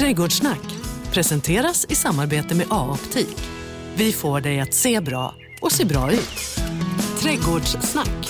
Trädgårdssnack presenteras i samarbete med A-optik. Vi får dig att se bra och se bra ut. Trädgårdssnack.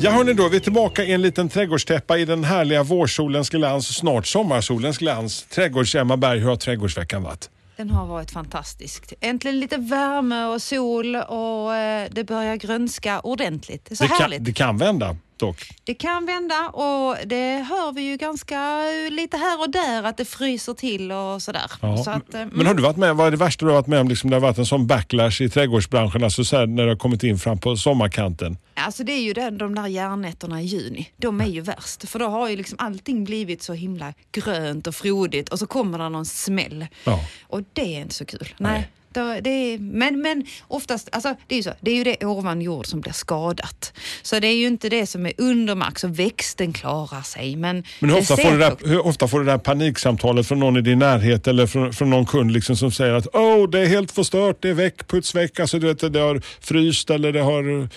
Ja hörni då, vi är tillbaka i en liten trädgårdstäppa i den härliga vårsolens glans, snart sommarsolens glans. Trädgårds-Emma Berg, hur har trädgårdsveckan varit? Den har varit fantastisk. Äntligen lite värme och sol och eh, det börjar grönska ordentligt. Det är så det, härligt. kan, det kan vända dock. Det kan vända och det hör vi ju ganska lite här och där att det fryser till och sådär. Ja. Så att, eh, Men har du varit med, vad är det värsta du har varit med om? Liksom det har varit en sån backlash i trädgårdsbranschen, alltså så när det har kommit in fram på sommarkanten. Alltså det är ju den, de där järnnätterna i juni. De är ju värst. För då har ju liksom allting blivit så himla grönt och frodigt och så kommer det någon smäll. Ja. Och det är inte så kul. Nej. Nej. Då- Det är, men, men oftast, alltså det är ju så, det är ju det ovan jord som blir skadat. Så det är ju inte det som är under mark, så växten klarar sig. Men, Men hur ofta, får du det där, hur ofta får du det där paniksamtalet från någon i din närhet eller från, från någon kund liksom som säger att oh, det är helt förstört, det är väck, puts väck, alltså, du vet, det har fryst eller det har...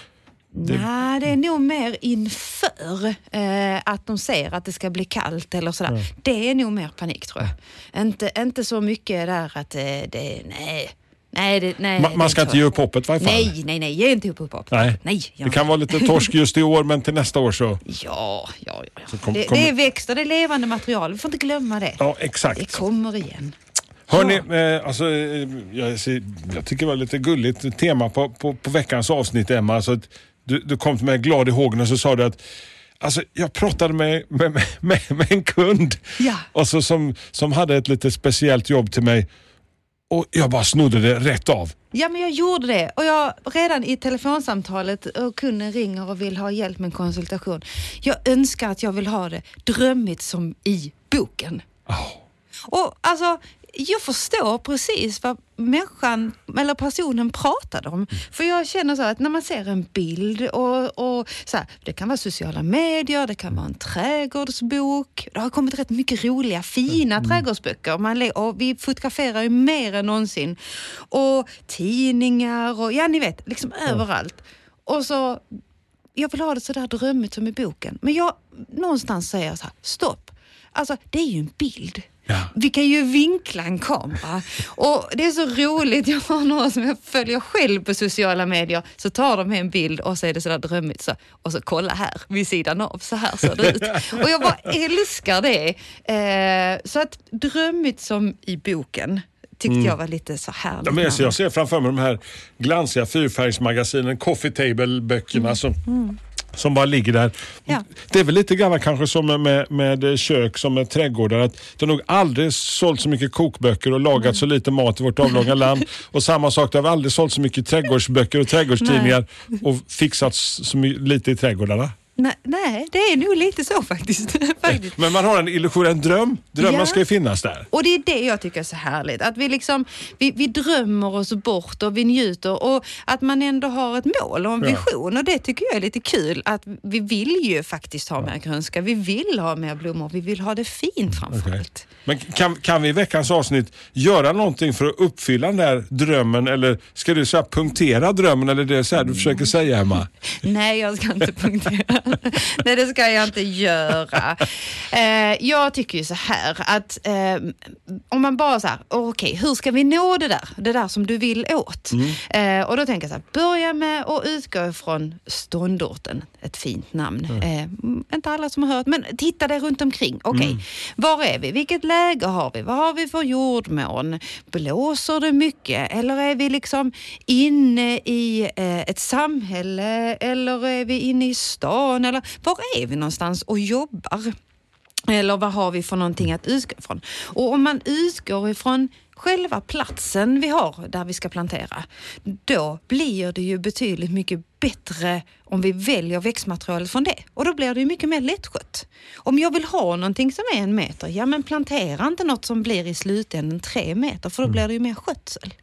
Nej, det är nog mer inför eh, att de ser att det ska bli kallt eller sådär. Det är nog mer panik tror jag. Inte, inte så mycket där att eh, det, nej. Nej, det, nej, Ma- det man ska inte så. ge upp hoppet i varje fall. Nej, nej, nej, ge inte upp hoppet. Nej. nej Det kan vara lite torsk just i år men till nästa år så... Ja, ja, ja. ja. kom- det, kom- det är växter, det är levande material. Vi får inte glömma det. Ja, Det exakt. kommer igen. Hörni, eh, alltså, eh, jag, jag tycker det var lite gulligt tema på, på, på veckans avsnitt Emma. Alltså, du, du kom till mig glad i hågen och så sa du att Alltså, jag pratade med, med, med, med en kund Ja. och så, som, som hade ett lite speciellt jobb till mig och jag bara snodde det rätt av. Ja, men jag gjorde det. Och jag, redan i telefonsamtalet och kunden ringer och vill ha hjälp med en konsultation. Jag önskar att jag vill ha det drömmigt som i boken. Och alltså, jag förstår precis vad människan eller personen pratade om. För jag känner så att när man ser en bild och, och så här, det kan vara sociala medier, det kan vara en trädgårdsbok. Det har kommit rätt mycket roliga, fina trädgårdsböcker. Man, och vi fotograferar ju mer än någonsin. Och tidningar och ja, ni vet, liksom överallt. Och så jag vill ha det så där drömmigt som i boken. Men jag någonstans säger så här, stopp. Alltså det är ju en bild. Ja. Vi kan ju vinkla en kamera. Och det är så roligt, jag har några som jag följer själv på sociala medier, så tar de en bild och så är det sådär drömmigt. Så, och så kolla här, vid sidan av, så här ser det ut. Och jag bara älskar det. Eh, så att drömmigt som i boken tyckte jag var lite så härligt. Ja, men jag, ser, framför mig de här glansiga fyrfärgsmagasinen, coffee table-böckerna som, som bara ligger där. Ja. Det är väl lite grann kanske som med, med, kök som med trädgårdar. Att det har nog aldrig sålt så mycket kokböcker och lagat så lite mat i vårt avlånga land. Och samma sak, det har aldrig sålt så mycket trädgårdsböcker och trädgårdstidningar och fixats så lite i trädgårdarna. Nej, nej, det är nog lite så faktiskt. faktiskt. Men man har en illusion, en dröm. Drömmen Ja. ska ju finnas där. Och det är det jag tycker är så härligt. Att vi, liksom, vi, vi drömmer oss bort och vi njuter och att man ändå har ett mål och en Ja. vision. Och det tycker jag är lite kul. Att vi vill ju faktiskt ha mer grönska. Vi vill ha mer blommor. Vi vill ha det fint framför Okej. allt. Men kan, kan vi i veckans avsnitt göra någonting för att uppfylla den där drömmen eller ska du så punktera drömmen eller det är så här du försöker säga Emma? Nej, jag ska inte punktera. Nej, det ska jag inte göra. Eh, jag tycker ju så här att eh, om man bara så här, okej, hur ska vi nå det där? Det där som du vill åt. Eh, och då tänker jag så här, börja med att utgå ifrån ståndorten. Ett fint namn. Eh, mm, inte alla som har hört, men titta där runt omkring. Okej, var är vi? Vilket läge har vi? Vad har vi för jordmån? Blåser det mycket? Eller är vi liksom inne i eh, ett samhälle? Eller är vi inne i stan? Eller var är vi någonstans och jobbar? Eller vad har vi för någonting att utgå ifrån? Och om man utgår ifrån själva platsen vi har där vi ska plantera, då blir det ju betydligt mycket bättre om vi väljer växtmaterialet från det. Och då blir det ju mycket mer lättskött. Om jag vill ha någonting som är en meter, ja men plantera inte något som blir i slutändan tre meter, för då blir det ju mer skötsel.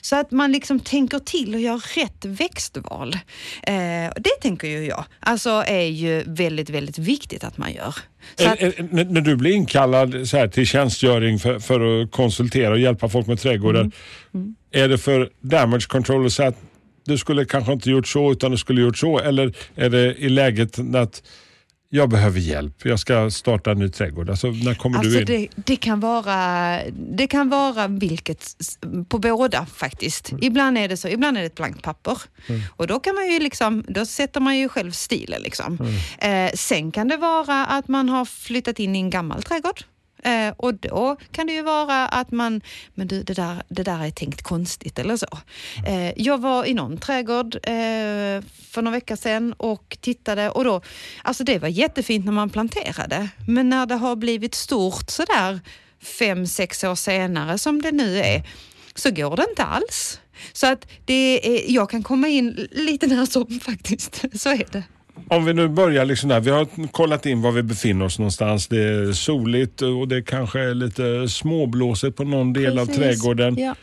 Så att man liksom tänker till och gör rätt växtval. Eh, det tänker ju jag, alltså är ju väldigt, väldigt viktigt att man gör. Så att, Ä- ä- när, du blir inkallad så här, till tjänstgöring för, för att konsultera och hjälpa folk med trädgårdar. Mm. Är det för damage control att säga att du skulle kanske inte gjort så utan du skulle gjort så? Eller är det i läget att jag behöver hjälp, jag ska starta en ny trädgård. Alltså, när kommer Alltså du in? det, det, kan vara, det kan vara vilket, på båda faktiskt. Mm. Ibland är det så, ibland är det ett blankt papper. Och då kan man ju liksom, då sätter man ju själv stilen. Liksom. Mm. Eh, sen kan det vara att man har flyttat in i en gammal trädgård. Eh, och då kan det ju vara att man, men du det där, det där är tänkt konstigt eller så. Eh, jag var i någon trädgård eh, för några veckor sedan och tittade och då, alltså det var jättefint när man planterade, men när det har blivit stort sådär fem, sex år senare som det nu är, så går det inte alls. Så att det är, jag kan komma in lite när som faktiskt, så är det. Om vi nu börjar liksom där. Vi har kollat in var vi befinner oss någonstans. Det är soligt och det kanske är lite småblåsigt på någon del av Precis. trädgården. Ja.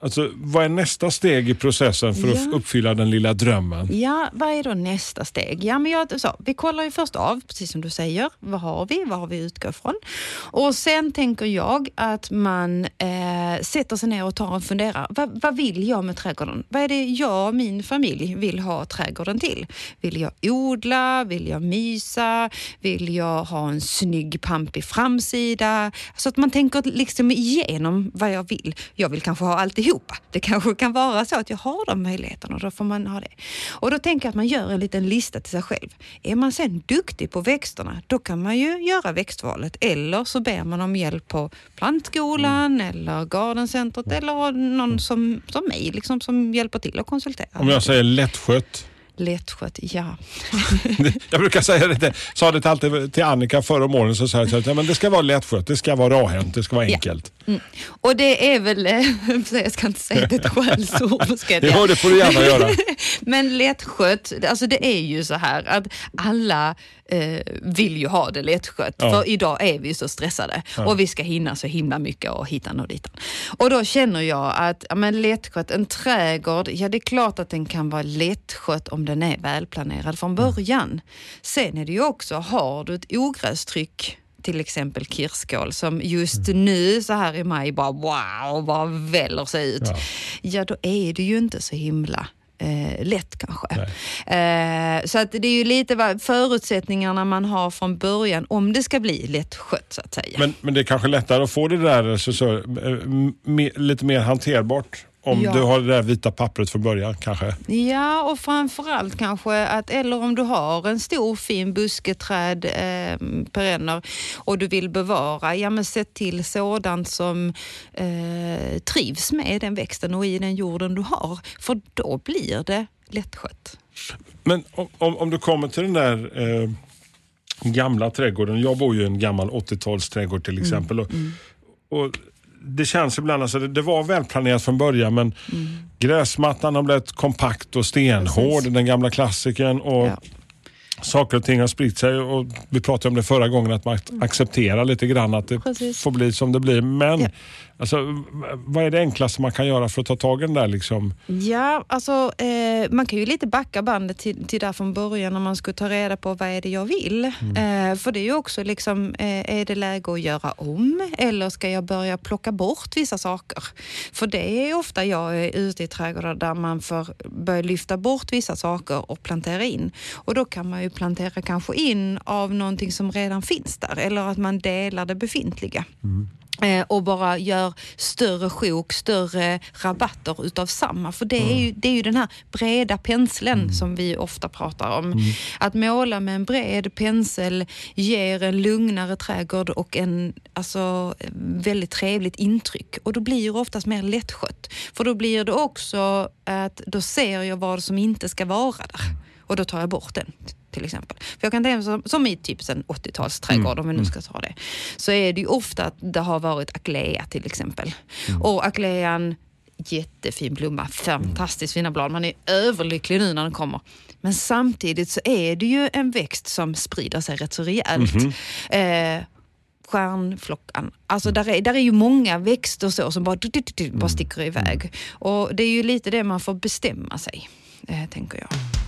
Alltså, vad är nästa steg i processen för att Ja. uppfylla den lilla drömmen? Ja, vad är då nästa steg? Ja, men jag, så, vi kollar ju först av, precis som du säger. Vad har vi? Vad har vi utgått ifrån? Och sen tänker jag att man eh, sätter sig ner och tar en funderar. Vad, vad vill jag med trädgården? Vad är det jag och min familj vill ha trädgården till? Vill jag odla? Vill jag mysa? Vill jag ha en snygg pampig framsida? Så att man tänker liksom igenom vad jag vill. Jag vill kanske ha alltihopa. Det kanske kan vara så att jag har de möjligheterna och då får man ha det. Och då tänker jag att man gör en liten lista till sig själv. Är man sen duktig på växterna, då kan man ju göra växtvalet. Eller så ber man om hjälp på plantskolan eller gardencentret eller någon som, som mig liksom, som hjälper till att konsultera. Om jag säger lättskött. Lättskött, ja. Jag brukar säga det, till- sa det alltid till Annika förra om åren, så sa jag att ja, men det ska vara lättskött, det ska vara rahänt, det ska vara Ja. enkelt. Mm. Och det är väl, eh, jag ska inte säga det ett skällsord. säga. det får du gärna göra. Men lättskött, alltså det är ju så här att alla eh, vill ju ha det lättskött. Ja. För idag är vi så stressade och vi ska hinna så himla mycket och hitan och ditan. Och då känner jag att ja, men lättskött, en trädgård, ja det är klart att den kan vara lättskött om den är välplanerad från början. Sen är det ju också, har du ett ogrästryck till exempel kirskål som just nu så här i maj bara wow, bara väller sig ut. Ja. Ja, då är det ju inte så himla eh, lätt kanske. Eh, så att det är ju lite vad förutsättningarna man har från början om det ska bli lättskött så att säga. Men, men det är kanske lättare att få det där så, så, eh, lite mer hanterbart om Ja. du har det där vita pappret från början kanske. Ja, och framförallt kanske att, eller om du har en stor fin busketräd, eh, perenner, och du vill bevara, ja men se till sådant som eh, trivs med den växten och i den jorden du har. För då blir det lättskött. Men om, om, om du kommer till den där eh, gamla trädgården. Jag bor ju i en gammal 80-talsträdgård till exempel. Och, och det känns ibland, alltså det, det var välplanerat från början men gräsmattan har blivit kompakt och stenhård, Precis. den gamla klassikern. Och Ja. Saker och ting har spritt sig och vi pratade om det förra gången att man accepterar lite grann att det Precis. får bli som det blir. Men Ja. alltså, vad är det enklaste man kan göra för att ta tag i den där liksom? Ja, alltså eh, man kan ju lite backa bandet till, till där från början om man skulle ta reda på vad är det jag vill. Eh, för det är ju också liksom, eh, är det läge att göra om eller ska jag börja plocka bort vissa saker? För det är ofta jag är ute i trädgårdar där man får börja lyfta bort vissa saker och plantera in. Och då kan man ju plantera kanske in av någonting som redan finns där eller att man delar det befintliga. Eh, och bara gör större sjok, större rabatter utav samma. För det är ju, det är ju den här breda penseln som vi ofta pratar om. Att måla med en bred pensel ger en lugnare trädgård och en alltså, väldigt trevligt intryck. Och då blir det oftast mer lättskött. För då blir det också att då ser jag vad som inte ska vara där. Och då tar jag bort den till exempel. För jag kan tänka mig som, som i typ en 80-talsträdgård, om vi nu ska ta det, så är det ju ofta att det har varit aklea till exempel. Och aklean, jättefin blomma, fantastiskt fina blad. Man är överlycklig nu när den kommer. Men samtidigt så är det ju en växt som sprider sig rätt så rejält. Eh, stjärnflockan. Alltså där är, där är ju många växter så som bara, du, du, du, du, bara sticker iväg. Och det är ju lite det man får bestämma sig, eh, tänker jag.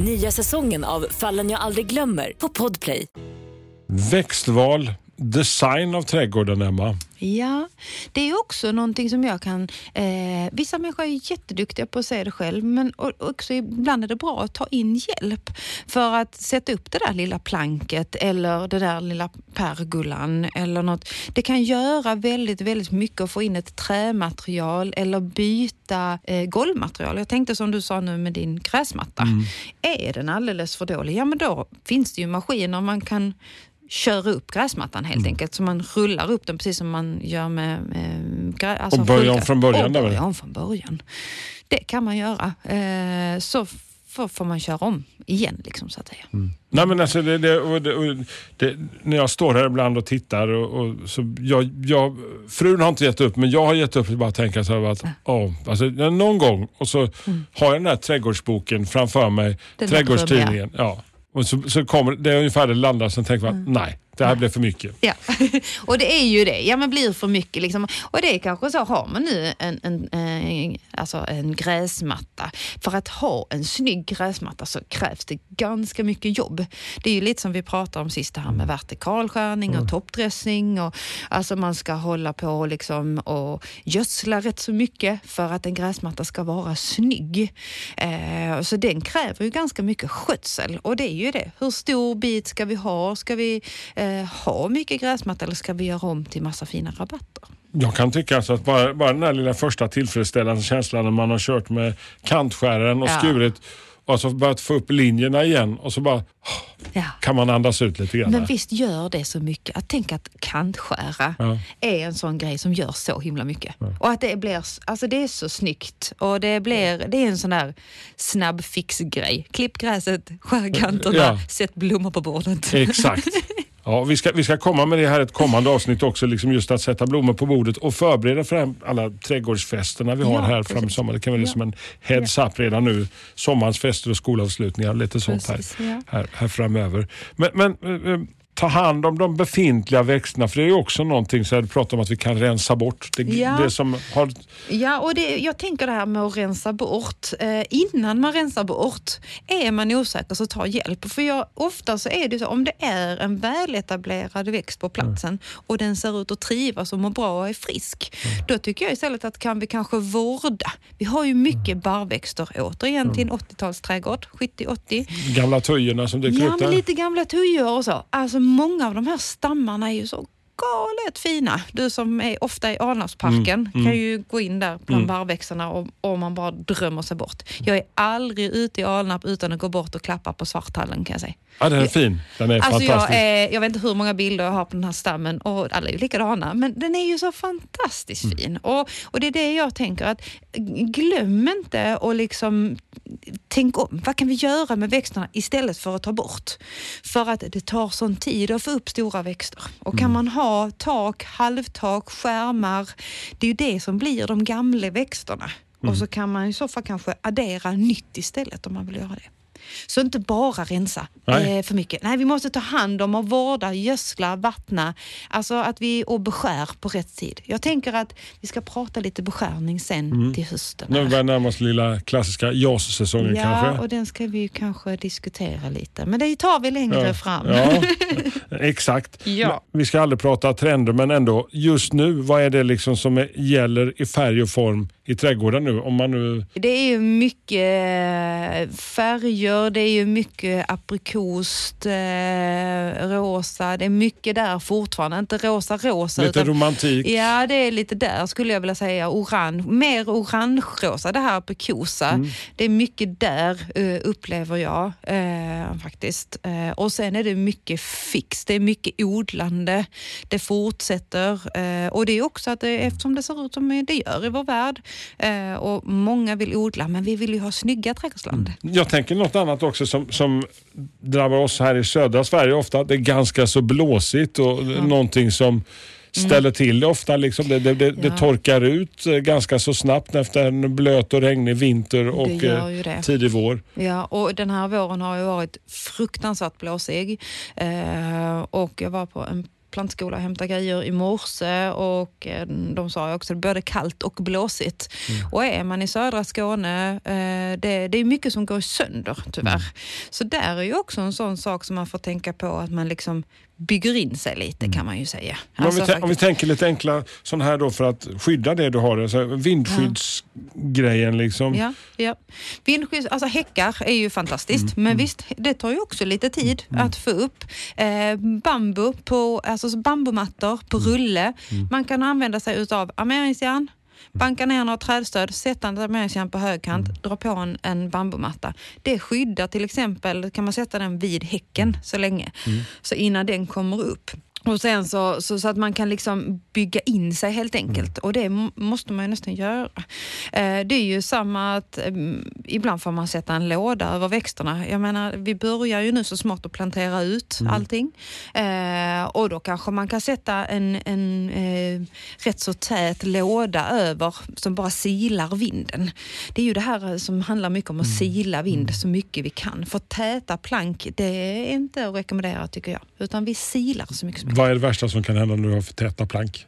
Nya säsongen av Fallen jag aldrig glömmer på Podplay. Växtval, design av trädgården, Emma. Ja, det är också någonting som jag kan... Eh, vissa människor är jätteduktiga på att säga det själv men också ibland är det bra att ta in hjälp för att sätta upp det där lilla planket eller det där lilla pergolan eller något. Det kan göra väldigt, väldigt mycket att få in ett trämaterial eller byta eh, golvmaterial. Jag tänkte som du sa nu med din gräsmatta. Mm. Är den alldeles för dålig, ja men då finns det ju maskiner man kan köra upp gräsmattan helt mm. enkelt. Så man rullar upp den precis som man gör med... med alltså och börja om från början? Och börja om från början. Det kan man göra. Eh, så får man köra om igen liksom så att säga. Mm. Nej men alltså det, det, och det, och när jag står här ibland och tittar och, så jag, jag, frun har inte gett upp men jag har gett upp och bara tänka så här att oh, alltså, någon gång och så mm. har jag den här trädgårdsboken framför mig, den trädgårdstidningen. Ja. Och så, så kommer det är ungefär det landar, sen tänker man mm. nej, det här blev för mycket. Ja, och det är ju det. Ja, men blir för mycket. Liksom. Och det är kanske så, har man nu en, en, en, alltså en gräsmatta, för att ha en snygg gräsmatta så krävs det ganska mycket jobb. Det är ju lite som vi pratade om sist, det här med vertikalskärning och mm. toppdressning. Och, alltså man ska hålla på liksom och gödsla rätt så mycket för att en gräsmatta ska vara snygg. Eh, så den kräver ju ganska mycket skötsel och det är ju det. Hur stor bit ska vi ha? Ska vi eh, eh, ha mycket gräsmatta eller ska vi göra om till massa fina rabatter? Jag kan tycka alltså att bara, bara den där lilla första tillfredsställande känslan när man har kört med kantskäraren och ja. skurit och så börjat få upp linjerna igen och så bara ja. kan man andas ut lite grann. Men visst gör det så mycket. Att tänka att kantskära ja. är en sån grej som gör så himla mycket. Ja. Och att det blir, alltså det är så snyggt och det blir, det är en sån där snabb fix-grej. Klipp gräset, skär kanterna, sätt blommor på bordet. Exakt. Ja, vi ska, vi ska komma med det här ett kommande avsnitt också, liksom just att sätta blommor på bordet och förbereda för alla trädgårdsfesterna vi har ja, här fram i sommar. Det kan vara liksom ja. en heads up redan nu. Sommarens fester och skolavslutningar, lite sånt här, här, här framöver. Men, men eh, eh, ta hand om de befintliga växterna. För det är också någonting, här, du pratar om att vi kan rensa bort det, ja. det som har... Ja, och det, jag tänker det här med att rensa bort. Eh, innan man rensar bort, är man osäker så ta hjälp. För jag, ofta så är det så, om det är en väletablerad växt på platsen mm. och den ser ut att trivas och mår bra och är frisk, mm. då tycker jag istället att kan vi kanske vårda. Vi har ju mycket mm. barrväxter, återigen till en 80-talsträdgård, 70-80. Gamla tujorna som dyker ja, upp där. Ja, lite gamla tujor och så. Alltså många av de här stammarna är ju så galet fina. Du som är ofta i Alnarpsparken mm, mm. kan ju gå in där bland mm. barrväxterna och, och man bara drömmer sig bort. Jag är aldrig ute i Alnarp utan att gå bort och klappa på Svarthallen kan jag säga. Ja, den är fin. Den är alltså fantastisk. Jag, är, jag vet inte hur många bilder jag har på den här stammen och alla är ju likadana, men den är ju så fantastiskt mm. fin. Och, och det är det jag tänker att glöm inte och liksom tänk om. Vad kan vi göra med växterna istället för att ta bort? För att det tar sån tid att få upp stora växter. Och kan mm. man ha tak, halvtak, skärmar, det är ju det som blir de gamla växterna. Mm. Och så kan man i så fall kanske addera nytt istället om man vill göra det. Så inte bara rensa eh, för mycket. Nej, vi måste ta hand om och vårda, gödsla, vattna. Alltså att vi och beskär på rätt tid. Jag tänker att vi ska prata lite beskärning sen mm. till hösten. Nu börjar närma oss lilla klassiska JAS-säsongen ja, kanske. Ja, och den ska vi kanske diskutera lite. Men det tar vi längre ja. fram. Ja, exakt. Ja. Vi ska aldrig prata trender, men ändå just nu, vad är det liksom som gäller i färg och form i trädgården nu? Om man nu... Det är ju mycket färger, det är ju mycket aprikost, eh, rosa, det är mycket där fortfarande. Inte rosa rosa. Lite utan, romantik. Ja, det är lite där skulle jag vilja säga. Orange, mer orange-rosa, det här aprikosa. Mm. Det är mycket där uh, upplever jag faktiskt. Och sen är det mycket fix, det är mycket odlande. Det fortsätter och det är också att det, eftersom det ser ut som det gör i vår värld och många vill odla, men vi vill ju ha snygga trädgårdsland. Mm. Jag tänker något annat också som, som drabbar oss här i södra Sverige ofta. Det är ganska så blåsigt och mm. någonting som ställer till det ofta. Liksom. Det, det, det, det Ja. torkar ut eh, ganska så snabbt efter en blöt och regnig vinter och eh, det. tidig vår. Ja, och den här våren har ju varit fruktansvärt blåsig. Eh, och jag var på en plantskola och hämtade grejer i morse och eh, de sa också att det både kallt och blåsigt. Och är man i södra Skåne, eh, det, det är mycket som går sönder tyvärr. Så där är ju också en sån sak som man får tänka på att man liksom bygger in sig lite kan man ju säga. Men om, vi Alltså, om vi tänker lite enkla sån här då för att skydda det du har, alltså vindskyddsgrejen liksom. Ja, ja. Vindskydd, alltså häckar är ju fantastiskt, Mm, men visst, det tar ju också lite tid att få upp. Eh, bambu på, alltså så bambumattor på Mm. rulle. Man kan använda sig utav armeringsjärn, banka ner några trädstöd, sätta en armeringsjärn på högkant, Mm. dra på en, en bambumatta. Det skyddar till exempel, kan man sätta den vid häcken Mm. så länge, så innan den kommer upp. Och sen så, så, så att man kan liksom bygga in sig helt enkelt. Och det måste man ju nästan göra. Eh, det är ju samma att eh, ibland får man sätta en låda över växterna. Jag menar, vi börjar ju nu så smått att plantera ut allting. Eh, och då kanske man kan sätta en, en eh, rätt så tät låda över som bara silar vinden. Det är ju det här som handlar mycket om att sila vind så mycket vi kan. För täta plank, det är inte att rekommendera tycker jag. Utan vi silar så mycket som möjligt. Vad är det värsta som kan hända när du har för täta plank?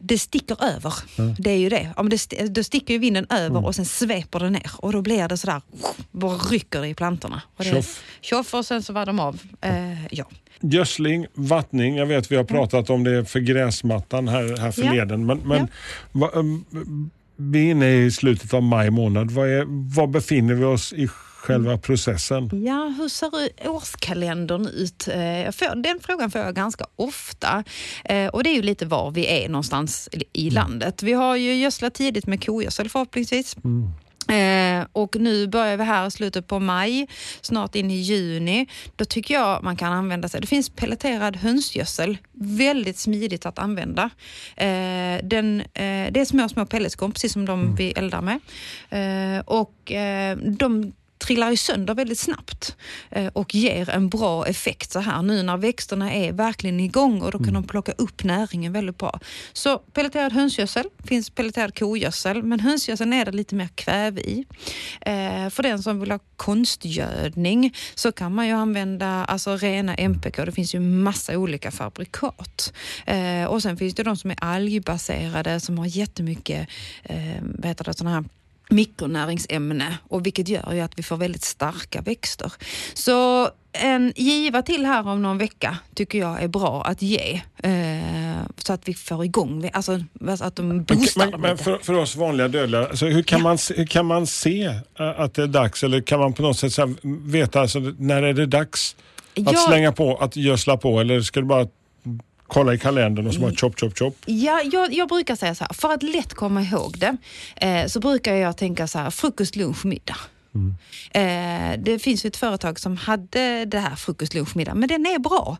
Det sticker över. Det är ju det. Om det st- då sticker ju vinden över och sen sveper det ner och då blir det sådär, bara rycker i plantorna. Och det, Tjoff. Tjoff och sen så var de av. Eh, ja. Gödsling, vattning. Jag vet vi har pratat om det för gräsmattan här, här förleden. Men, men Ja. vad, um, vi är inne i slutet av maj månad. Vad, är, vad befinner vi oss i själva processen? Ja, hur ser årskalendern ut? Eh, den frågan får jag ganska ofta. Eh, och det är ju lite var vi är någonstans i- landet. Vi har ju gödslat tidigt med kogödsel förhoppningsvis. Eh, och nu börjar vi här i slutet på maj, snart in i juni. Då tycker jag man kan använda sig. Det finns pelleterad hönsgödsel, väldigt smidigt att använda. Eh, den, eh, det är små, små pelletskorn, precis som de vi eldar med. Och de trillar ju sönder väldigt snabbt eh, och ger en bra effekt så här nu när växterna är verkligen igång och då kan de plocka upp näringen väldigt bra. Så pelleterad hönsgödsel, finns pelleterad kogödsel, men hönsgödseln är det lite mer kväve i. Eh, för den som vill ha konstgödning så kan man ju använda alltså rena MPK, det finns ju massa olika fabrikat. Eh, och sen finns det de som är algbaserade som har jättemycket, vad heter det, sådana här mikronäringsämne och vilket gör ju att vi får väldigt starka växter. Så en giva till här om någon vecka tycker jag är bra att ge. Eh, så att vi får igång, alltså att de boostar men, men för, för oss vanliga dödliga, alltså hur, kan man, se- hur kan man se eh, att det är dags? Eller kan man på något sätt veta alltså, när är det dags att Ja. slänga på, att gödsla på? Eller ska du bara kolla i kalendern och så bara chop, chop, chop? Ja, jag, jag brukar säga så här, för att lätt komma ihåg det eh, så brukar jag tänka så här, frukost, lunch, middag. Eh, det finns ju ett företag som hade det här frukost, lunch, middag, men den är bra.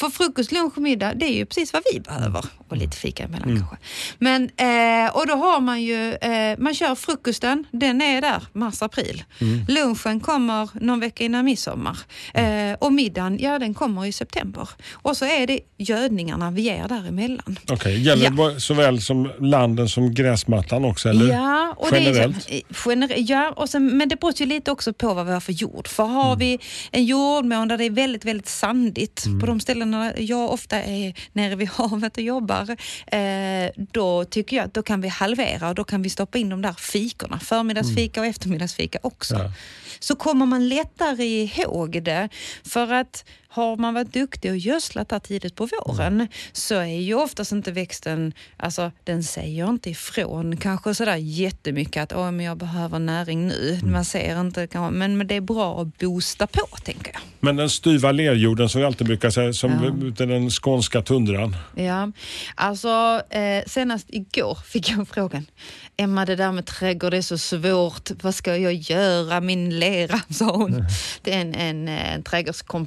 För frukost, lunch och middag, det är ju precis vad vi behöver. Och lite fika emellan kanske. Men, eh, och då har man ju, eh, man kör frukosten, den är där mars, april. Lunchen kommer någon vecka innan midsommar. Eh, och middagen, ja den kommer i september. Och så är det gödningarna vi ger däremellan. Okej, gäller Ja. det såväl som landen som gräsmattan också? Eller? Ja, och Generellt? Det är, gener, ja och sen, men det beror ju lite också på vad vi har för jord. För har Mm. vi en jordmån där det är väldigt, väldigt sandigt, Mm. på de ställena jag ofta är nere vid havet och jobbar, eh, då tycker jag att då kan vi halvera och då kan vi stoppa in de där fikorna, förmiddagsfika och eftermiddagsfika också. Mm. Ja. Så kommer man lättare ihåg det. För att har man varit duktig och gödslat där tidigt på våren Mm. så är ju oftast inte växten, alltså den säger inte ifrån kanske sådär jättemycket att Åh, men jag behöver näring nu. Mm. Man ser inte, men, men det är bra att boosta på tänker jag. Men den styva lerjorden som vi alltid brukar säga, som Ja. den skånska tundran. Ja, alltså eh, senast igår fick jag frågan. Emma, det där med trädgård är så svårt. Vad ska jag göra? Min lera, sa hon. Det är en, en, en,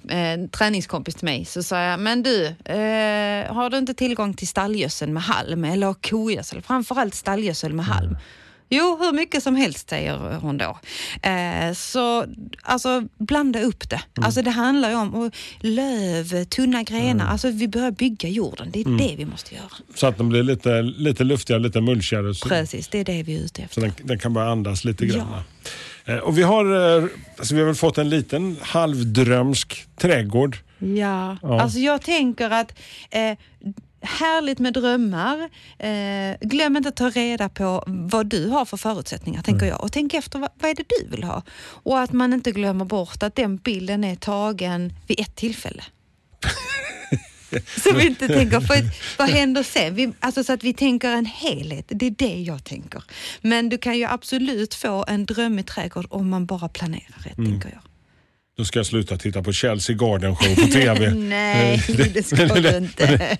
eh, en träningskompis till mig. Så sa jag, men du, eh, har du inte tillgång till stallgödsel med halm eller kogödsel? Framförallt stallgödsel med halm. Jo, hur mycket som helst säger hon då. Eh, så alltså blanda upp det. Mm. Alltså det handlar ju om löv, tunna grenar. Alltså vi börjar bygga jorden. Det är Mm. det vi måste göra. Så att den blir lite, lite luftigare, lite mulchigare. Så, Precis, det är det vi är ute så efter. den, den kan börja andas lite Ja. grann. Eh, Och vi har, eh, alltså vi har väl fått en liten halvdrömsk trädgård. Ja, Ja. alltså jag tänker att eh, härligt med drömmar. Eh, glöm inte att ta reda på vad du har för förutsättningar, tänker Mm. jag. Och tänk efter, vad, vad är det du vill ha? Och att man inte glömmer bort att den bilden är tagen vid ett tillfälle. så vi inte tänker, för, vad händer sen? Vi, alltså så att vi tänker en helhet, det är det jag tänker. Men du kan ju absolut få en drömmig trädgård om man bara planerar rätt, Mm. tänker jag. Då ska jag sluta titta på Chelsea Garden Show på TV. Nej, det ska du inte.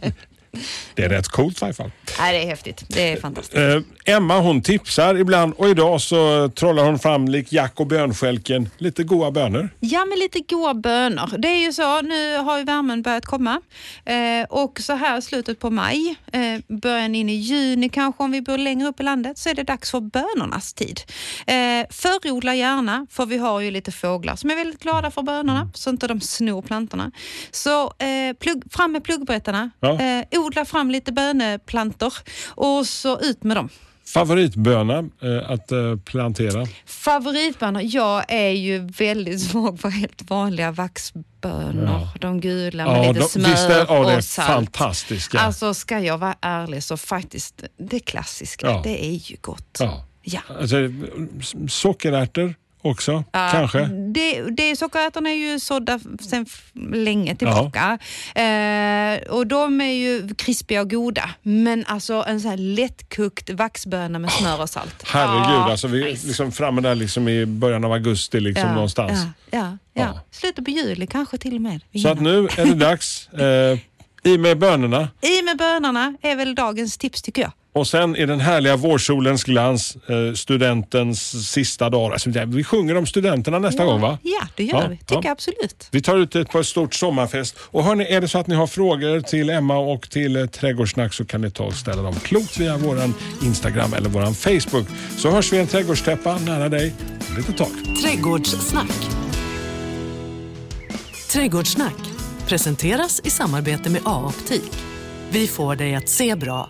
Det är rätt coolt i alla fall. Nej, det är häftigt. Det är fantastiskt. Eh, Emma hon tipsar ibland och idag så trollar hon fram lik Jack och bönskälken lite goda bönor. Ja, med lite goda bönor. Det är ju så, nu har ju värmen börjat komma eh, och så här slutet på maj, eh, början in i juni kanske om vi bor längre upp i landet, så är det dags för bönornas tid. Eh, förodla gärna, för vi har ju lite fåglar som är väldigt glada för bönorna, så inte de snor plantorna. Så eh, plugg, fram med pluggbrättarna, Ja. Odla fram lite böneplantor och så ut med dem. Favoritböna eh, att eh, plantera? Favoritbönor? Jag är ju väldigt svag för helt vanliga vaxbönor. Ja. De gula med Ja, lite de- smör visst är- ja, och salt. fantastiska. Alltså ska jag vara ärlig så faktiskt, det klassiska, Ja. det är ju gott. Ja. Ja. Alltså, sockerärtor också Ja, kanske? Det, det, sockerärtorna är ju sådda sedan länge tillbaka. Eh, och de är ju krispiga och goda. Men alltså en sån här lättkokt vaxböna med smör och salt. Herregud, Ja, alltså vi är nice. liksom framme där liksom i början av augusti liksom någonstans. Ja, ja. Slutet på juli kanske till och med. Så att nu är det dags. Eh, I med bönorna I med bönorna är väl dagens tips tycker jag. Och sen i den härliga vårsolens glans, eh, studentens sista dag. Alltså, det- vi sjunger om studenterna nästa gång va? Ja, det gör Ja, vi. Tycker ja. absolut. Vi tar ut ett på ett stort sommarfest. Och hörni, är det så att ni har frågor till Emma och till eh, Trädgårdssnack så kan ni ta och ställa dem klokt via våran Instagram eller våran Facebook. Så hörs vi i en trädgårdstäppa nära dig om lite tag. Trädgårdssnack. Trädgårdssnack presenteras i samarbete med A-optik. Vi får dig att se bra